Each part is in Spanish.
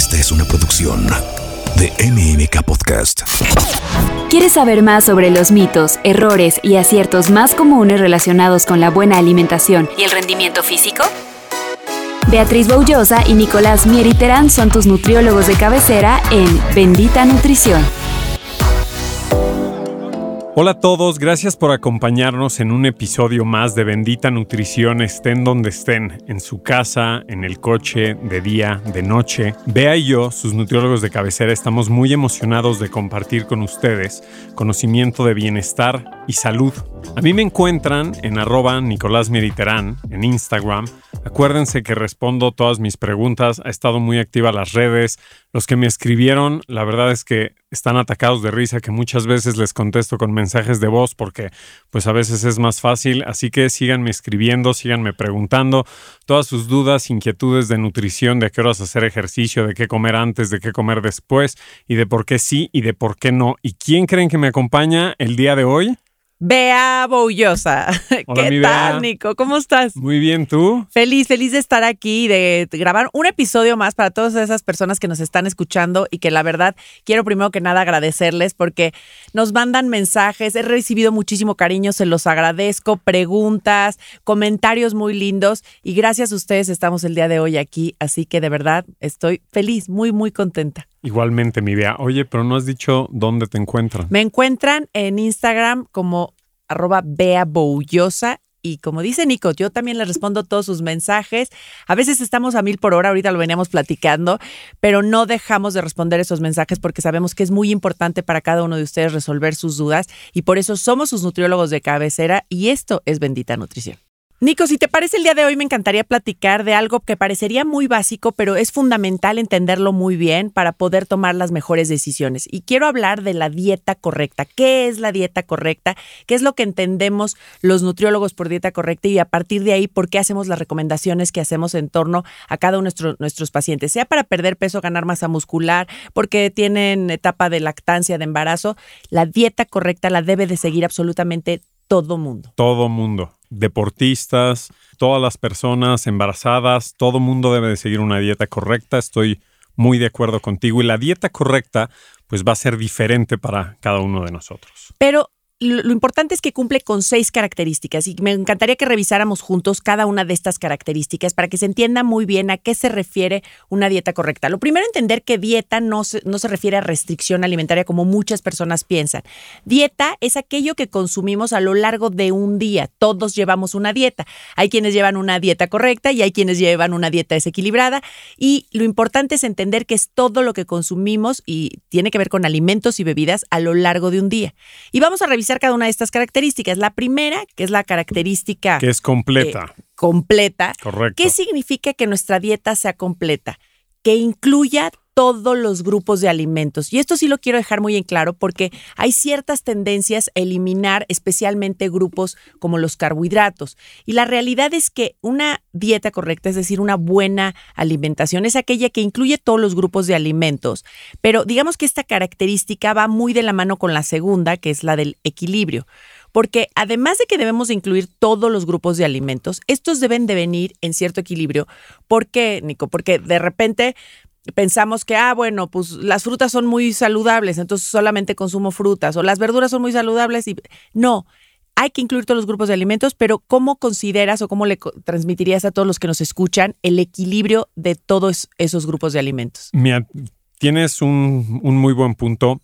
Esta es una producción de MMK Podcast. ¿Quieres saber más sobre los mitos, errores y aciertos más comunes relacionados con la buena alimentación y el rendimiento físico? Beatriz Boullosa y Nicolás Mieriterán son tus nutriólogos de cabecera en Bendita Nutrición. Hola a todos, gracias por acompañarnos en un episodio más de Bendita Nutrición, estén donde estén, en su casa, en el coche, de día, de noche. Bea y yo, sus nutriólogos de cabecera, estamos muy emocionados de compartir con ustedes conocimiento de bienestar y salud. A mí me encuentran en arroba Nicolás en Instagram. Acuérdense que respondo todas mis preguntas, ha estado muy activa las redes. Los que me escribieron, la verdad es que están atacados de risa, que muchas veces les contesto con mensajes de voz porque pues a veces es más fácil. Así que síganme escribiendo, síganme preguntando todas sus dudas, inquietudes de nutrición, de qué horas hacer ejercicio, de qué comer antes, de qué comer después y de por qué sí y de por qué no. ¿Y quién creen que me acompaña el día de hoy? Bea Boullosa. Hola, ¿Qué tal. Nico? ¿Cómo estás? Muy bien, ¿tú? Feliz, feliz de estar aquí, de grabar un episodio más para todas esas personas que nos están escuchando y que la verdad quiero primero que nada agradecerles porque nos mandan mensajes, he recibido muchísimo cariño, se los agradezco, preguntas, comentarios muy lindos y gracias a ustedes estamos el día de hoy aquí, así que de verdad estoy feliz, muy, muy contenta. Igualmente, mi Bea. Oye, pero no has dicho dónde te encuentran. Me encuentran en Instagram como arroba Bea Boullosa. Y como dice Nico, yo también le respondo todos sus mensajes. A veces estamos a mil por hora, ahorita lo veníamos platicando, pero no dejamos de responder esos mensajes porque sabemos que es muy importante para cada uno de ustedes resolver sus dudas y por eso somos sus nutriólogos de cabecera y esto es Bendita Nutrición. Nico, si te parece el día de hoy me encantaría platicar de algo que parecería muy básico, pero es fundamental entenderlo muy bien para poder tomar las mejores decisiones. Y quiero hablar de la dieta correcta. ¿Qué es la dieta correcta? ¿Qué es lo que entendemos los nutriólogos por dieta correcta? Y a partir de ahí, ¿por qué hacemos las recomendaciones que hacemos en torno a cada uno de nuestro- nuestros pacientes? Sea para perder peso, ganar masa muscular, porque tienen etapa de lactancia, de embarazo. La dieta correcta la debe de seguir absolutamente todo mundo. Todo mundo. Deportistas, todas las personas embarazadas, todo mundo debe de seguir una dieta correcta. Estoy muy de acuerdo contigo. Y la dieta correcta, pues va a ser diferente para cada uno de nosotros. Pero lo, importante es que cumple con seis características y me encantaría que revisáramos juntos cada una de estas características para que se entienda muy bien a qué se refiere una dieta correcta. Lo primero, entender que dieta no se, no se refiere a restricción alimentaria como muchas personas piensan. Dieta es aquello que consumimos a lo largo de un día. Todos llevamos una dieta. Hay quienes llevan una dieta correcta y hay quienes llevan una dieta desequilibrada. Y lo importante es entender que es todo lo que consumimos y tiene que ver con alimentos y bebidas a lo largo de un día. Y vamos a revisar cada una de estas características. La primera, que es la característica Que es completa. eh, completa. Correcto. ¿Qué significa que nuestra dieta sea completa? Que incluya todos los grupos de alimentos. Y esto sí lo quiero dejar muy en claro porque hay ciertas tendencias a eliminar especialmente grupos como los carbohidratos. Y la realidad es que una dieta correcta, es decir, una buena alimentación, es aquella que incluye todos los grupos de alimentos. Pero digamos que esta característica va muy de la mano con la segunda, que es la del equilibrio. Porque además de que debemos de incluir todos los grupos de alimentos, estos deben de venir en cierto equilibrio. ¿Por qué, Nico? Porque de repente pensamos que, ah, bueno, pues las frutas son muy saludables, entonces solamente consumo frutas, o las verduras son muy saludables y no. Hay que incluir todos los grupos de alimentos, pero ¿cómo consideras o cómo le transmitirías a todos los que nos escuchan el equilibrio de todos esos grupos de alimentos? Mira, tienes un, un muy buen punto.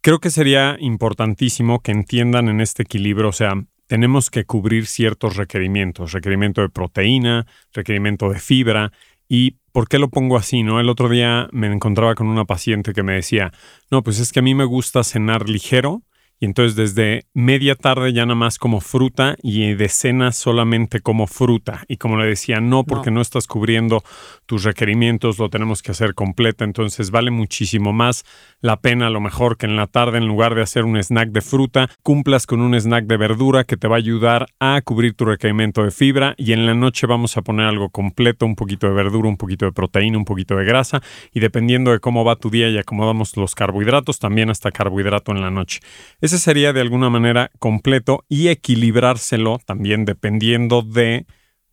Creo que sería importantísimo que entiendan en este equilibrio, o sea, tenemos que cubrir ciertos requerimientos, requerimiento de proteína, requerimiento de fibra. ¿Y por qué lo pongo así? ¿no? El otro día me encontraba con una paciente que me decía, no, pues es que a mí me gusta cenar ligero y entonces desde media tarde ya nada más como fruta y de cena solamente como fruta. Y como le decía, no, porque no, estás cubriendo tus requerimientos, lo tenemos que hacer completa. Entonces vale muchísimo más la pena a lo mejor que en la tarde en lugar de hacer un snack de fruta, cumplas con un snack de verdura que te va a ayudar a cubrir tu requerimiento de fibra y en la noche vamos a poner algo completo, un poquito de verdura, un poquito de proteína, un poquito de grasa y dependiendo de cómo va tu día y acomodamos los carbohidratos, también hasta carbohidrato en la noche. Ese sería de alguna manera completo y equilibrárselo también dependiendo de,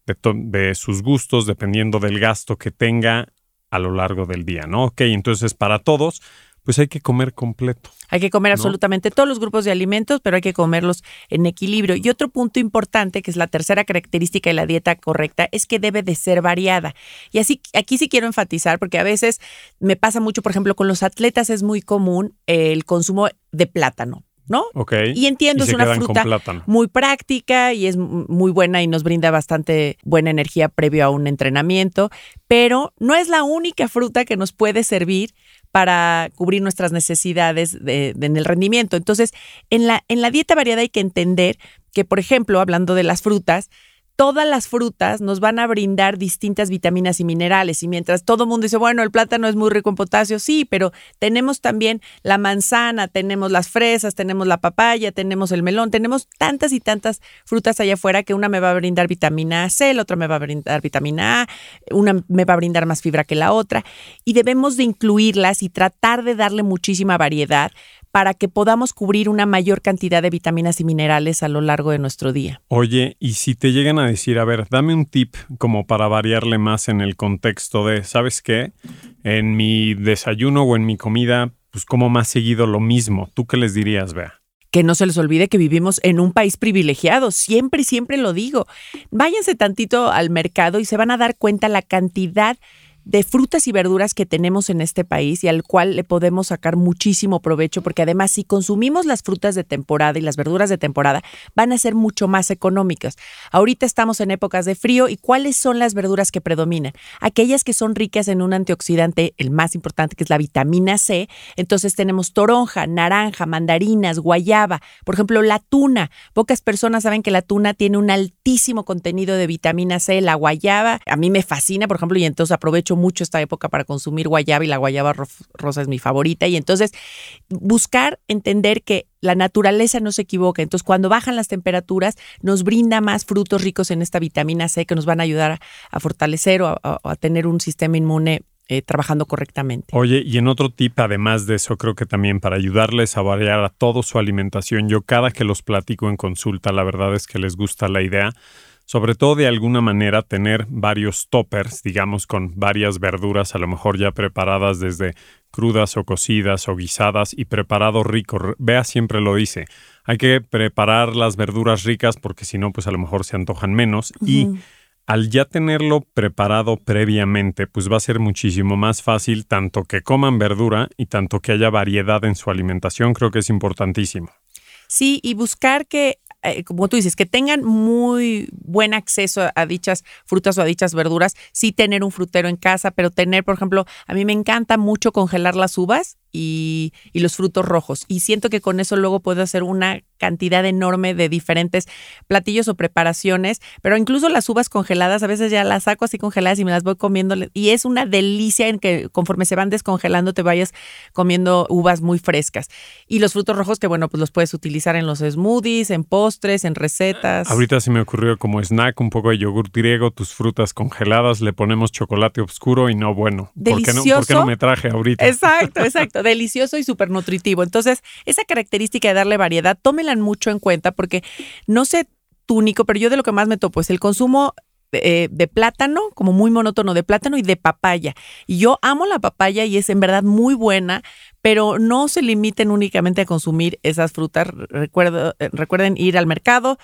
de, de sus gustos, dependiendo del gasto que tenga a lo largo del día, ¿no? Ok, entonces para todos, pues hay que comer completo. Hay que comer absolutamente todos los grupos de alimentos, pero hay que comerlos en equilibrio. Y otro punto importante, que es la tercera característica de la dieta correcta, es que debe de ser variada. Y así, aquí sí quiero enfatizar, porque a veces me pasa mucho, por ejemplo, con los atletas es muy común el consumo de plátano. ¿No? Ok. Y entiendo, es una fruta muy práctica y es muy buena y nos brinda bastante buena energía previo a un entrenamiento, pero no es la única fruta que nos puede servir para cubrir nuestras necesidades de, en el rendimiento. Entonces, en la, en la dieta variada hay que entender que, por ejemplo, hablando de las frutas, todas las frutas nos van a brindar distintas vitaminas y minerales. Y mientras todo el mundo dice, bueno, el plátano es muy rico en potasio, sí, pero tenemos también la manzana, tenemos las fresas, tenemos la papaya, tenemos el melón, tenemos tantas y tantas frutas allá afuera que una me va a brindar vitamina C, la otra me va a brindar vitamina A, una me va a brindar más fibra que la otra. Y debemos de incluirlas y tratar de darle muchísima variedad para que podamos cubrir una mayor cantidad de vitaminas y minerales a lo largo de nuestro día. Oye, y si te llegan a decir, a ver, dame un tip como para variarle más en el contexto de, ¿sabes qué? En mi desayuno o en mi comida, pues como más seguido lo mismo. ¿Tú qué les dirías, Bea? que no se les olvide que vivimos en un país privilegiado, siempre siempre lo digo. Váyanse tantito al mercado y se van a dar cuenta la cantidad de frutas y verduras que tenemos en este país y al cual le podemos sacar muchísimo provecho, porque además si consumimos las frutas de temporada y las verduras de temporada, van a ser mucho más económicas. Ahorita estamos en épocas de frío y ¿cuáles son las verduras que predominan? Aquellas que son ricas en un antioxidante, el más importante que es la vitamina C. Entonces tenemos toronja, naranja, mandarinas, guayaba, por ejemplo, la tuna. Pocas personas saben que la tuna tiene un altísimo contenido de vitamina C, la guayaba, a mí me fascina, por ejemplo, y entonces aprovecho mucho esta época para consumir guayaba y la guayaba rosa es mi favorita. Y entonces buscar entender que la naturaleza no se equivoca. Entonces, cuando bajan las temperaturas, nos brinda más frutos ricos en esta vitamina C que nos van a ayudar a, fortalecer o a, tener un sistema inmune eh, trabajando correctamente. Oye, y en otro tip, además de eso, creo que también para ayudarles a variar a todo su alimentación, yo cada que los platico en consulta, la verdad es que les gusta la idea sobre todo de alguna manera tener varios toppers, digamos, con varias verduras, a lo mejor ya preparadas desde crudas o cocidas o guisadas y preparado rico. Vea siempre lo dice. Hay que preparar las verduras ricas porque si no, pues a lo mejor se antojan menos. Y al ya tenerlo preparado previamente, pues va a ser muchísimo más fácil tanto que coman verdura y tanto que haya variedad en su alimentación. Creo que es importantísimo. Sí, y buscar que eh, como tú dices, que tengan muy buen acceso a, dichas frutas o a dichas verduras, sí tener un frutero en casa, pero tener, por ejemplo, a mí me encanta mucho congelar las uvas y, y los frutos rojos. Y siento que con eso luego puedo hacer una cantidad enorme de diferentes platillos o preparaciones, pero incluso las uvas congeladas, a veces ya las saco así congeladas y me las voy comiendo y es una delicia en que conforme se van descongelando te vayas comiendo uvas muy frescas. Y los frutos rojos que bueno, pues los puedes utilizar en los smoothies, en postres, en recetas. Ahorita se me ocurrió como snack un poco de yogur griego, tus frutas congeladas, le ponemos chocolate oscuro y no bueno. Delicioso. ¿Por qué no, por qué no me traje ahorita? Exacto, exacto, delicioso y súper nutritivo. Entonces, esa característica de darle variedad, tómela mucho en cuenta porque no sé tú, Nico, pero yo de lo que más me topo es el consumo de, de, plátano, como muy monótono de plátano y de papaya. Y yo amo la papaya y es en verdad muy buena, pero no se limiten únicamente a consumir esas frutas. Recuerdo, eh, recuerden ir al mercado,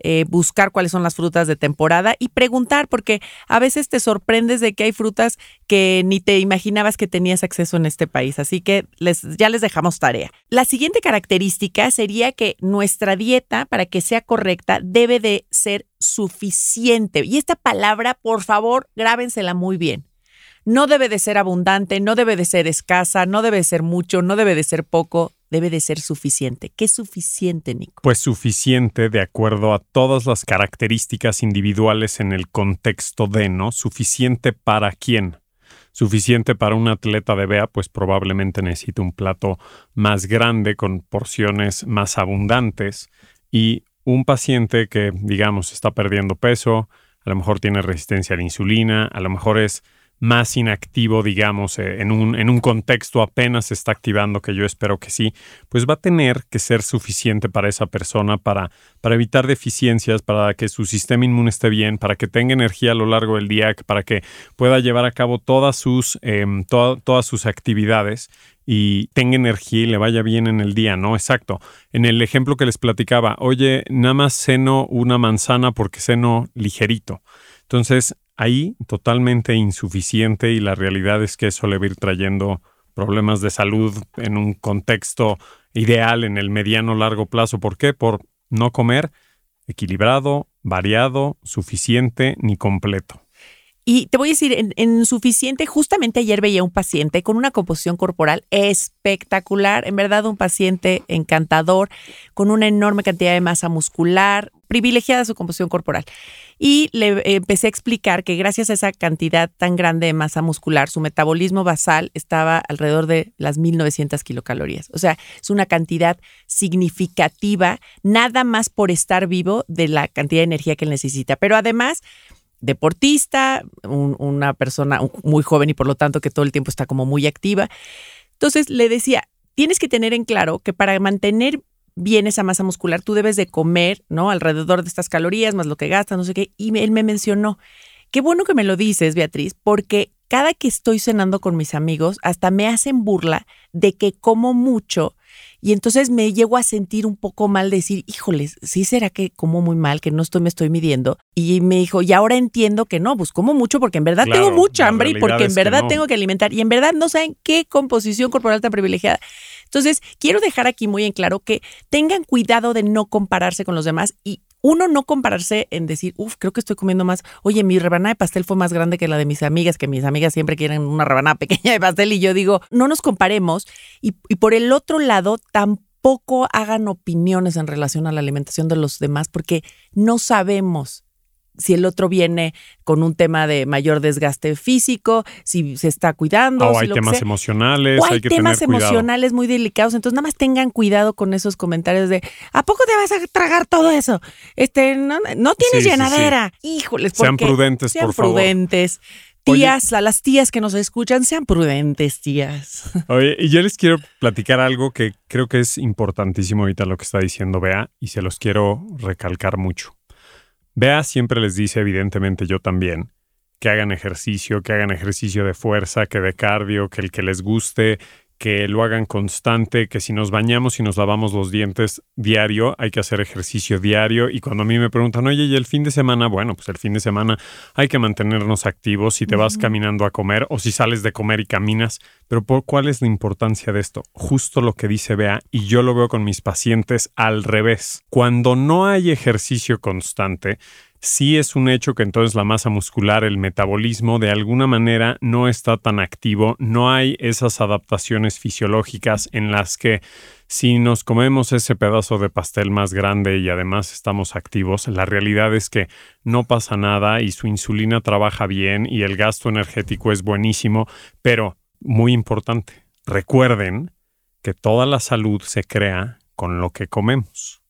eh, buscar cuáles son las frutas de temporada y preguntar, porque a veces te sorprendes de que hay frutas que ni te imaginabas que tenías acceso en este país. Así que les, ya les dejamos tarea. La siguiente característica sería que nuestra dieta, para que sea correcta, debe de ser suficiente. Y esta palabra, por favor, grábensela muy bien. No debe de ser abundante, no debe de ser escasa, no debe de ser mucho, no debe de ser poco, debe de ser suficiente. ¿Qué es suficiente, Nico? Pues suficiente de acuerdo a todas las características individuales en el contexto de, ¿no? Suficiente para quién. Suficiente para un atleta de BEA, pues probablemente necesite un plato más grande con porciones más abundantes y un paciente que, digamos, está perdiendo peso, a lo mejor tiene resistencia a la insulina, a lo mejor es más inactivo, digamos, eh, en un, en un contexto apenas está activando, que yo espero que sí, pues va a tener que ser suficiente para esa persona para, para evitar deficiencias, para que su sistema inmune esté bien, para que tenga energía a lo largo del día, para que pueda llevar a cabo todas sus, em, todas sus actividades y tenga energía y le vaya bien en el día, ¿no? Exacto. En el ejemplo que les platicaba, oye, nada más ceno una manzana porque ceno ligerito. Entonces, ahí totalmente insuficiente y la realidad es que eso le va a ir trayendo problemas de salud en un contexto ideal en el mediano largo plazo. ¿Por qué? Por no comer equilibrado, variado, suficiente ni completo. Y te voy a decir, en, suficiente, justamente ayer veía un paciente con una composición corporal espectacular, en verdad un paciente encantador, con una enorme cantidad de masa muscular, privilegiada su composición corporal. Y le empecé a explicar que gracias a esa cantidad tan grande de masa muscular, su metabolismo basal estaba alrededor de las 1900 kilocalorías. O sea, es una cantidad significativa, nada más por estar vivo de la cantidad de energía que él necesita. Pero además deportista, una persona muy joven y por lo tanto que todo el tiempo está como muy activa. Entonces le decía, tienes que tener en claro que para mantener bien esa masa muscular tú debes de comer, ¿no? Alrededor de estas calorías, más lo que gastas, no sé qué. Y él me mencionó, qué bueno que me lo dices, Beatriz, porque cada que estoy cenando con mis amigos, hasta me hacen burla de que como mucho y entonces me llego a sentir un poco mal, decir, híjoles, ¿sí será que como muy mal, que no estoy, me estoy midiendo? Y me dijo, y ahora entiendo que no, pues como mucho porque en verdad tengo mucha hambre y porque en verdad tengo que alimentar y en verdad no saben qué composición corporal tan privilegiada. Entonces, quiero dejar aquí muy en claro que tengan cuidado de no compararse con los demás y uno no compararse en decir, uff, creo que estoy comiendo más. Oye, mi rebanada de pastel fue más grande que la de mis amigas, que mis amigas siempre quieren una rebanada pequeña de pastel y yo digo, no nos comparemos. Y, y por el otro lado, tampoco hagan opiniones en relación a la alimentación de los demás porque no sabemos si el otro viene con un tema de mayor desgaste físico, si se está cuidando. O hay temas emocionales. O hay, temas emocionales muy delicados. Entonces, nada más tengan cuidado con esos comentarios de ¿a poco te vas a tragar todo eso? Este, no, tienes llenadera. Híjoles, sean prudentes, sean por prudentes. Tías, a las tías que nos escuchan, sean prudentes, tías. Oye, y yo les quiero platicar algo que creo que es importantísimo ahorita lo que está diciendo Bea y se los quiero recalcar mucho. Bea siempre les dice, evidentemente yo también, que hagan ejercicio, que hagan ejercicio de fuerza, que de cardio, que el que les guste, que lo hagan constante, que si nos bañamos y nos lavamos los dientes diario, hay que hacer ejercicio diario. Y cuando a mí me preguntan, oye, ¿y el fin de semana? Bueno, pues el fin de semana hay que mantenernos activos si te vas caminando a comer o si sales de comer y caminas. Pero ¿por cuál es la importancia de esto? Justo lo que dice Bea, y yo lo veo con mis pacientes al revés. Cuando no hay ejercicio constante, sí es un hecho que entonces la masa muscular, el metabolismo, de alguna manera no está tan activo, no hay esas adaptaciones fisiológicas en las que si nos comemos ese pedazo de pastel más grande y además estamos activos, la realidad es que no pasa nada y su insulina trabaja bien y el gasto energético es buenísimo, pero muy importante, recuerden que toda la salud se crea con lo que comemos,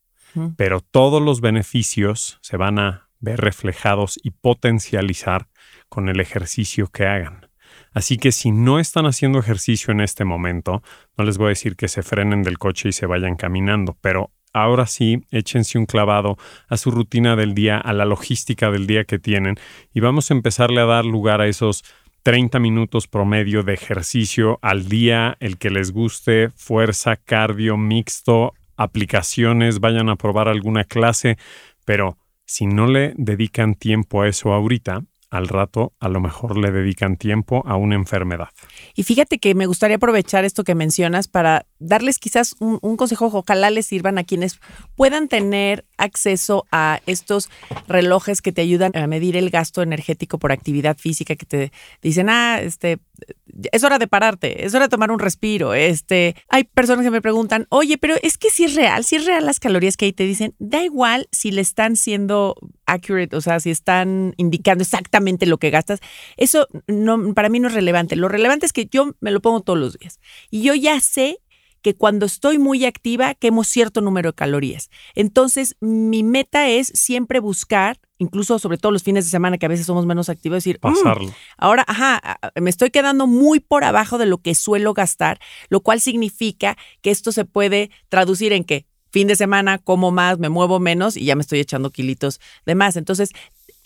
pero todos los beneficios se van a ver reflejados y potencializar con el ejercicio que hagan. Así que si no están haciendo ejercicio en este momento, no les voy a decir que se frenen del coche y se vayan caminando, pero ahora sí, échense un clavado a su rutina del día, a la logística del día que tienen y vamos a empezarle a dar lugar a esos 30 minutos promedio de ejercicio al día, el que les guste, fuerza, cardio, mixto, aplicaciones, vayan a probar alguna clase, pero si no le dedican tiempo a eso ahorita, al rato a lo mejor le dedican tiempo a una enfermedad. Y fíjate que me gustaría aprovechar esto que mencionas para darles quizás un, consejo, ojalá les sirvan a quienes puedan tener acceso a estos relojes que te ayudan a medir el gasto energético por actividad física, que te dicen, ah, este, es hora de pararte, es hora de tomar un respiro. Este, hay personas que me preguntan, oye, pero es que si es real, si es real las calorías que ahí te dicen, da igual si le están siendo accurate, o sea, si están indicando exactamente lo que gastas. Eso no, para mí no es relevante. Lo relevante es que yo me lo pongo todos los días y yo ya sé que cuando estoy muy activa quemo cierto número de calorías. Entonces, mi meta es siempre buscar, incluso sobre todo los fines de semana que a veces somos menos activos, decir, "Mm, Pasarlo. ahora, ajá, me estoy quedando muy por abajo de lo que suelo gastar, lo cual significa que esto se puede traducir en que fin de semana como más, me muevo menos y ya me estoy echando kilitos de más. Entonces,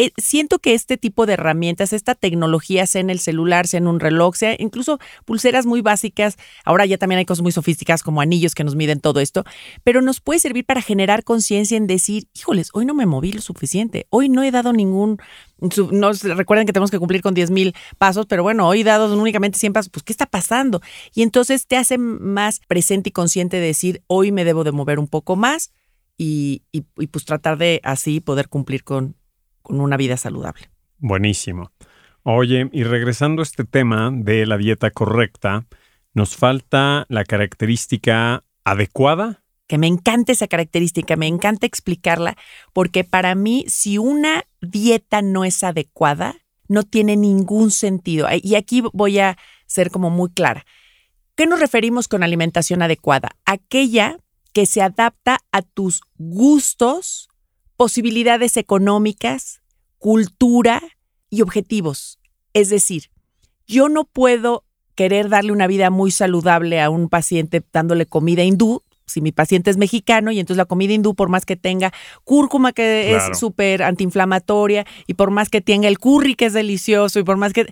eh, siento que este tipo de herramientas, esta tecnología, sea en el celular, sea en un reloj, sea incluso pulseras muy básicas, ahora ya también hay cosas muy sofisticadas como anillos que nos miden todo esto, pero nos puede servir para generar conciencia en decir, híjoles, hoy no me moví lo suficiente, hoy no he dado ningún, no recuerden que tenemos que cumplir con 10 mil pasos, pero bueno, hoy he dado únicamente 100 pasos, pues ¿qué está pasando? Y entonces te hace más presente y consciente de decir, hoy me debo de mover un poco más y- y, pues tratar de así poder cumplir con, con una vida saludable. Buenísimo. Oye, y regresando a este tema de la dieta correcta, nos falta la característica adecuada. que me encanta esa característica, me encanta explicarla, porque para mí, si una dieta no es adecuada, no tiene ningún sentido. Y aquí voy a ser como muy clara. ¿Qué nos referimos con alimentación adecuada? Aquella que se adapta a tus gustos, posibilidades económicas, cultura y objetivos. Es decir, yo no puedo querer darle una vida muy saludable a un paciente dándole comida hindú, si mi paciente es mexicano y entonces la comida hindú, por más que tenga cúrcuma que Claro. es súper antiinflamatoria y por más que tenga el curry que es delicioso y por más que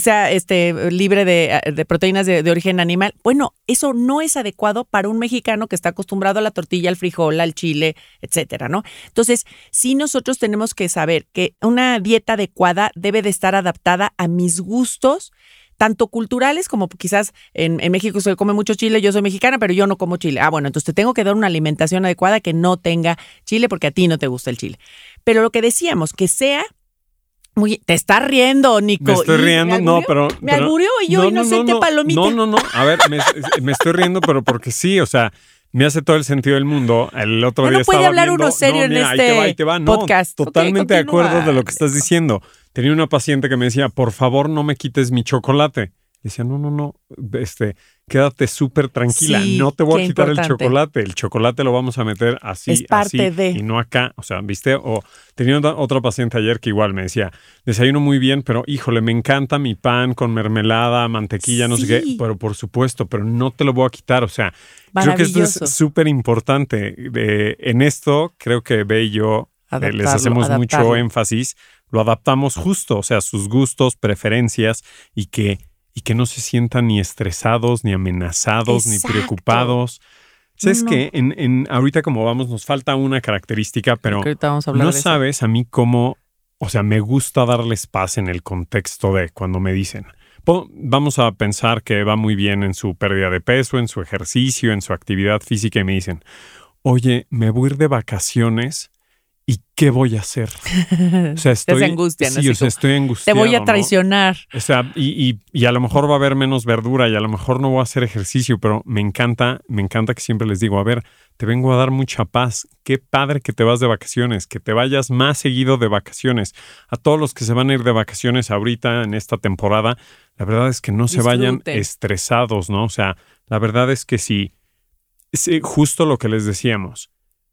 sea este, libre de, de proteínas de, de origen animal, bueno, eso no es adecuado para un mexicano que está acostumbrado a la tortilla, al frijol, al chile, etcétera, ¿no? Entonces, sí nosotros tenemos que saber que una dieta adecuada debe de estar adaptada a mis gustos, tanto culturales como quizás en, en, México se come mucho chile, yo soy mexicana, pero yo no como chile. Ah, bueno, entonces te tengo que dar una alimentación adecuada que no tenga chile porque a ti no te gusta el chile. Pero lo que decíamos, que sea muy... Te estás riendo, Nico. Me estoy ¿Y riendo, me no, pero... Me pero- alburió y yo no, no, no, inocente no, palomita. No, no, no. A ver, me, me estoy riendo, pero porque sí, o sea, me hace todo el sentido del mundo. El otro día no puede estaba hablar viendo- uno serio en ahí este te va, ahí te va. No, podcast. Totalmente de acuerdo de lo que estás diciendo. Tenía una paciente que me decía, por favor, no me quites mi chocolate. Decía, no, no, no, este, quédate súper tranquila, Sí, no te voy a quitar el chocolate, el chocolate lo vamos a meter así, Es parte así, de. y no acá, o sea, ¿viste? O tenía otra, paciente ayer que igual me decía, desayuno muy bien, pero híjole, me encanta mi pan con mermelada, mantequilla, no sé qué, pero por supuesto, pero no te lo voy a quitar, o sea, creo que esto es súper importante. De- en esto, creo que Be y yo eh, les Adaptarlo, hacemos mucho énfasis, lo adaptamos justo, o sea, sus gustos, preferencias y que, y que no se sientan ni estresados, ni amenazados, ni preocupados. ¿Sabes No. qué? En, en, ahorita como vamos, nos falta una característica, pero Creo que ahorita vamos a hablar no eso. sabes a mí cómo, o sea, me gusta darles paz en el contexto de cuando me dicen, vamos a pensar que va muy bien en su pérdida de peso, en su ejercicio, en su actividad física y me dicen, oye, me voy a ir de vacaciones y ¿qué voy a hacer? O sea, estoy, angustian, sí, así o sea, como, estoy Te angustiado. voy a ¿no? traicionar. O sea, y, y- y a lo mejor va a haber menos verdura y a lo mejor no voy a hacer ejercicio, pero me encanta, me encanta que siempre les digo, a ver, te vengo a dar mucha paz. Qué padre que te vas de vacaciones, que te vayas más seguido de vacaciones. A todos los que se van a ir de vacaciones ahorita en esta temporada, la verdad es que no se vayan estresados, ¿no? O sea, la verdad es que sí, justo lo que les decíamos,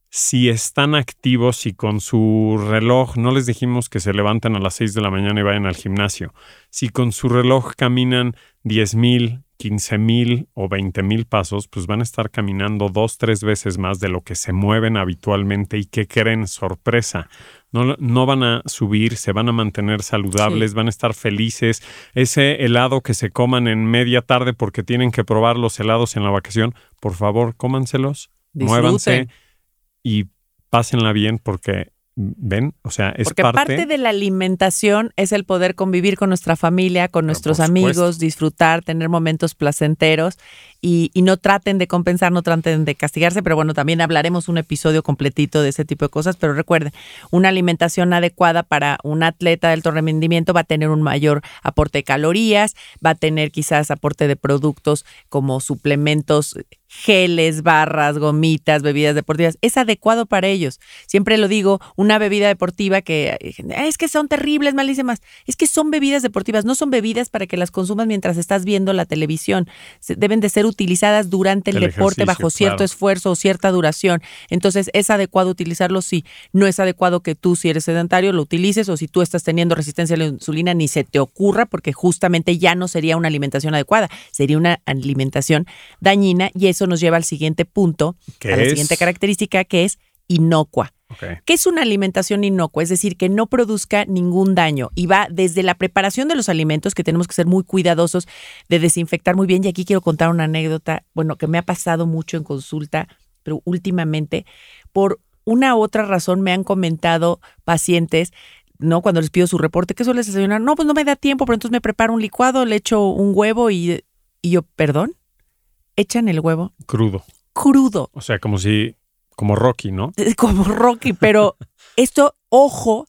si están activos y con su reloj, no les dijimos que se levanten a las 6 de la mañana y vayan al gimnasio, si con su reloj caminan 10 mil, 15 mil o 20 mil pasos, pues van a estar caminando dos, tres veces más de lo que se mueven habitualmente y que creen sorpresa. No, no van a subir, se van a mantener saludables, van a estar felices. Ese helado que se coman en media tarde porque tienen que probar los helados en la vacación, por favor, cómanselos, muévanse Disfruten. Y pásenla bien porque, ven, o sea, es Porque parte, de la alimentación es el poder convivir con nuestra familia, con nuestros por amigos, disfrutar, tener momentos placenteros y, y no traten de compensar, no traten de castigarse, pero bueno, también hablaremos un episodio completito de ese tipo de cosas, pero recuerden, una alimentación adecuada para un atleta de alto rendimiento va a tener un mayor aporte de calorías, va a tener quizás aporte de productos como suplementos geles, barras, gomitas, bebidas deportivas. Es adecuado para ellos. Siempre lo digo, una bebida deportiva que es que son terribles, malísimas. Es que son bebidas deportivas, no son bebidas para que las consumas mientras estás viendo la televisión. deben de ser utilizadas durante el, deporte bajo cierto esfuerzo o cierta duración. Entonces, ¿es adecuado utilizarlo? Sí. No es adecuado que tú, si eres sedentario, lo utilices o si tú estás teniendo resistencia a la insulina, ni se te ocurra porque justamente ya no sería una alimentación adecuada, sería una alimentación dañina y eso nos lleva al siguiente punto, a la siguiente característica que es inocua. ¿Qué es una alimentación inocua? Es decir, que no produzca ningún daño y va desde la preparación de los alimentos, que tenemos que ser muy cuidadosos de desinfectar muy bien. Y aquí quiero contar una anécdota, bueno, que me ha pasado mucho en consulta, pero últimamente, por una u otra razón me han comentado pacientes ¿no? Cuando les pido su reporte, ¿qué sueles desayunar? No, pues no me da tiempo, pero entonces me preparo un licuado, le echo un huevo y, y yo, perdón, echan el huevo. Crudo. Crudo. O sea, como si, como Rocky, ¿no? Como Rocky, pero esto, ojo,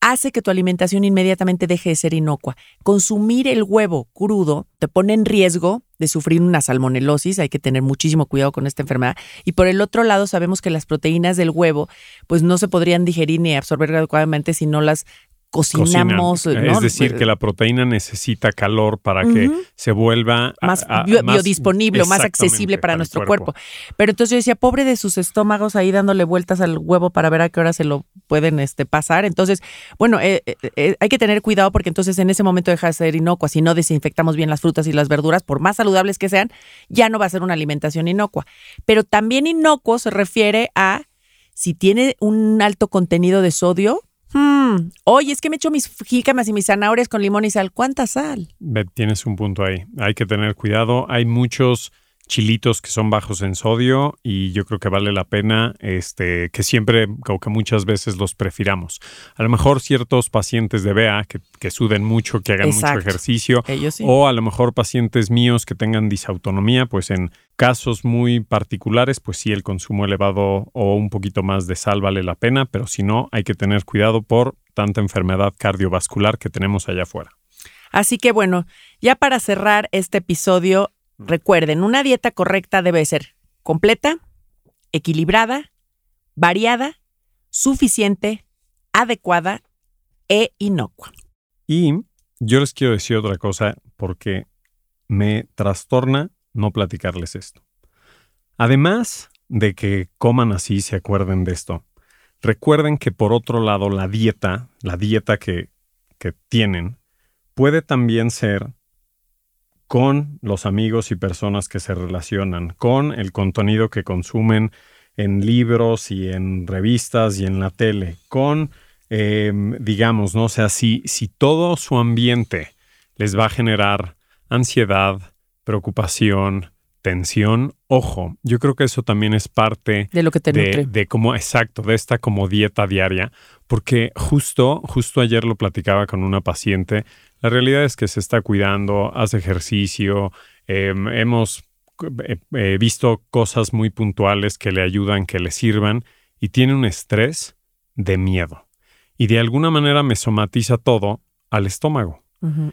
hace que tu alimentación inmediatamente deje de ser inocua. Consumir el huevo crudo te pone en riesgo de sufrir una salmonelosis, hay que tener muchísimo cuidado con esta enfermedad. Y por el otro lado, sabemos que las proteínas del huevo pues no se podrían digerir ni absorber adecuadamente si no las cocinamos. Es decir, que la proteína necesita calor para que se vuelva más biodisponible, más accesible para, nuestro cuerpo. Pero entonces yo decía, pobre de sus estómagos ahí dándole vueltas al huevo para ver a qué hora se lo pueden este, pasar. Entonces, bueno, eh, eh, eh, hay que tener cuidado porque entonces en ese momento deja de ser inocua. Si no desinfectamos bien las frutas y las verduras, por más saludables que sean, ya no va a ser una alimentación inocua. Pero también inocuo se refiere a si tiene un alto contenido de sodio, Hmm. Oye, es que me echo mis jícamas y mis zanahorias con limón y sal. ¿Cuánta sal? Tienes un punto ahí. Hay que tener cuidado. Hay muchos chilitos que son bajos en sodio y yo creo que vale la pena este, que siempre o que muchas veces los prefiramos. A lo mejor ciertos pacientes de BEA que, suden mucho, que hagan mucho ejercicio o a lo mejor pacientes míos que tengan disautonomía, pues en casos muy particulares, pues sí el consumo elevado o un poquito más de sal vale la pena, pero si no hay que tener cuidado por tanta enfermedad cardiovascular que tenemos allá afuera. Así que bueno, ya para cerrar este episodio, Recuerden, una dieta correcta debe ser completa, equilibrada, variada, suficiente, adecuada e inocua. Y yo les quiero decir otra cosa porque me trastorna no platicarles esto. Además de que coman así, se acuerden de esto. Recuerden que por otro lado la dieta, la dieta que, que tienen, puede también ser con los amigos y personas que se relacionan, con el contenido que consumen en libros y en revistas y en la tele, con, em, digamos, no o sea, si, si todo su ambiente les va a generar ansiedad, preocupación, tensión, ojo, yo creo que eso también es parte de lo que te de, de como exacto, de esta como dieta diaria, porque justo, justo ayer lo platicaba con una paciente, la realidad es que se está cuidando, hace ejercicio, em, hemos eh, eh, visto cosas muy puntuales que le ayudan, que le sirvan, y tiene un estrés de miedo. Y de alguna manera me somatiza todo al estómago.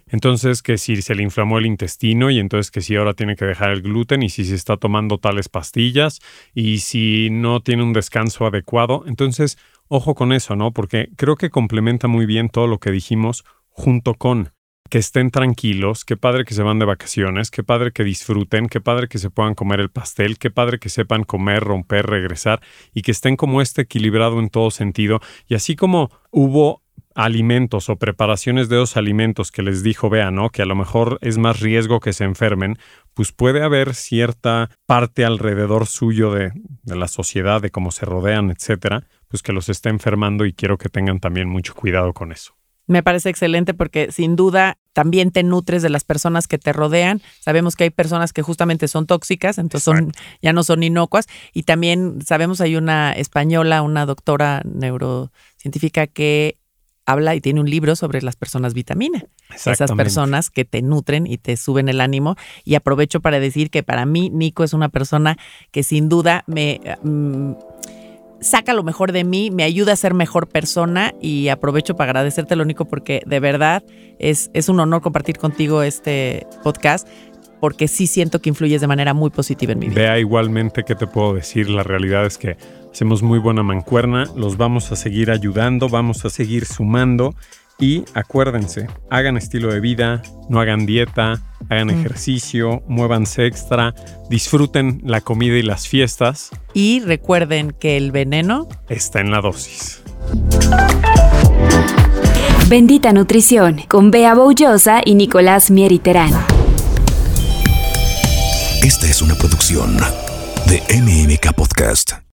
Entonces, que si se le inflamó el intestino y entonces que si ahora tiene que dejar el gluten y si se está tomando tales pastillas y si no tiene un descanso adecuado. Entonces, ojo con eso, ¿no? Porque creo que complementa muy bien todo lo que dijimos junto con que estén tranquilos, qué padre que se van de vacaciones, qué padre que disfruten, qué padre que se puedan comer el pastel, qué padre que sepan comer, romper, regresar y que estén como este equilibrado en todo sentido. Y así como hubo alimentos o preparaciones de esos alimentos que les dijo vea, ¿no? Que a lo mejor es más riesgo que se enfermen, pues puede haber cierta parte alrededor suyo de, de la sociedad, de cómo se rodean, etcétera, pues que los esté enfermando y quiero que tengan también mucho cuidado con eso. Me parece excelente porque sin duda también te nutres de las personas que te rodean. Sabemos que hay personas que justamente son tóxicas, entonces son, ya no son inocuas. Y también sabemos hay una española, una doctora neurocientífica que habla y tiene un libro sobre las personas vitamina. Esas personas que te nutren y te suben el ánimo. Y aprovecho para decir que para mí Nico es una persona que sin duda me... Mm, saca lo mejor de mí, me ayuda a ser mejor persona y aprovecho para agradecerte lo único porque de verdad es, es un honor compartir contigo este podcast. porque sí siento que influyes de manera muy positiva en mi vida. Vea igualmente qué te puedo decir. La realidad es que hacemos muy buena mancuerna. Los vamos a seguir ayudando, vamos a seguir sumando. Y acuérdense, hagan estilo de vida, no hagan dieta, hagan ejercicio, muévanse extra, disfruten la comida y las fiestas. Y recuerden que el veneno está en la dosis. Bendita Nutrición con Bea Boullosa y Nicolás Mieriterán. Esta es una producción de MMK Podcast.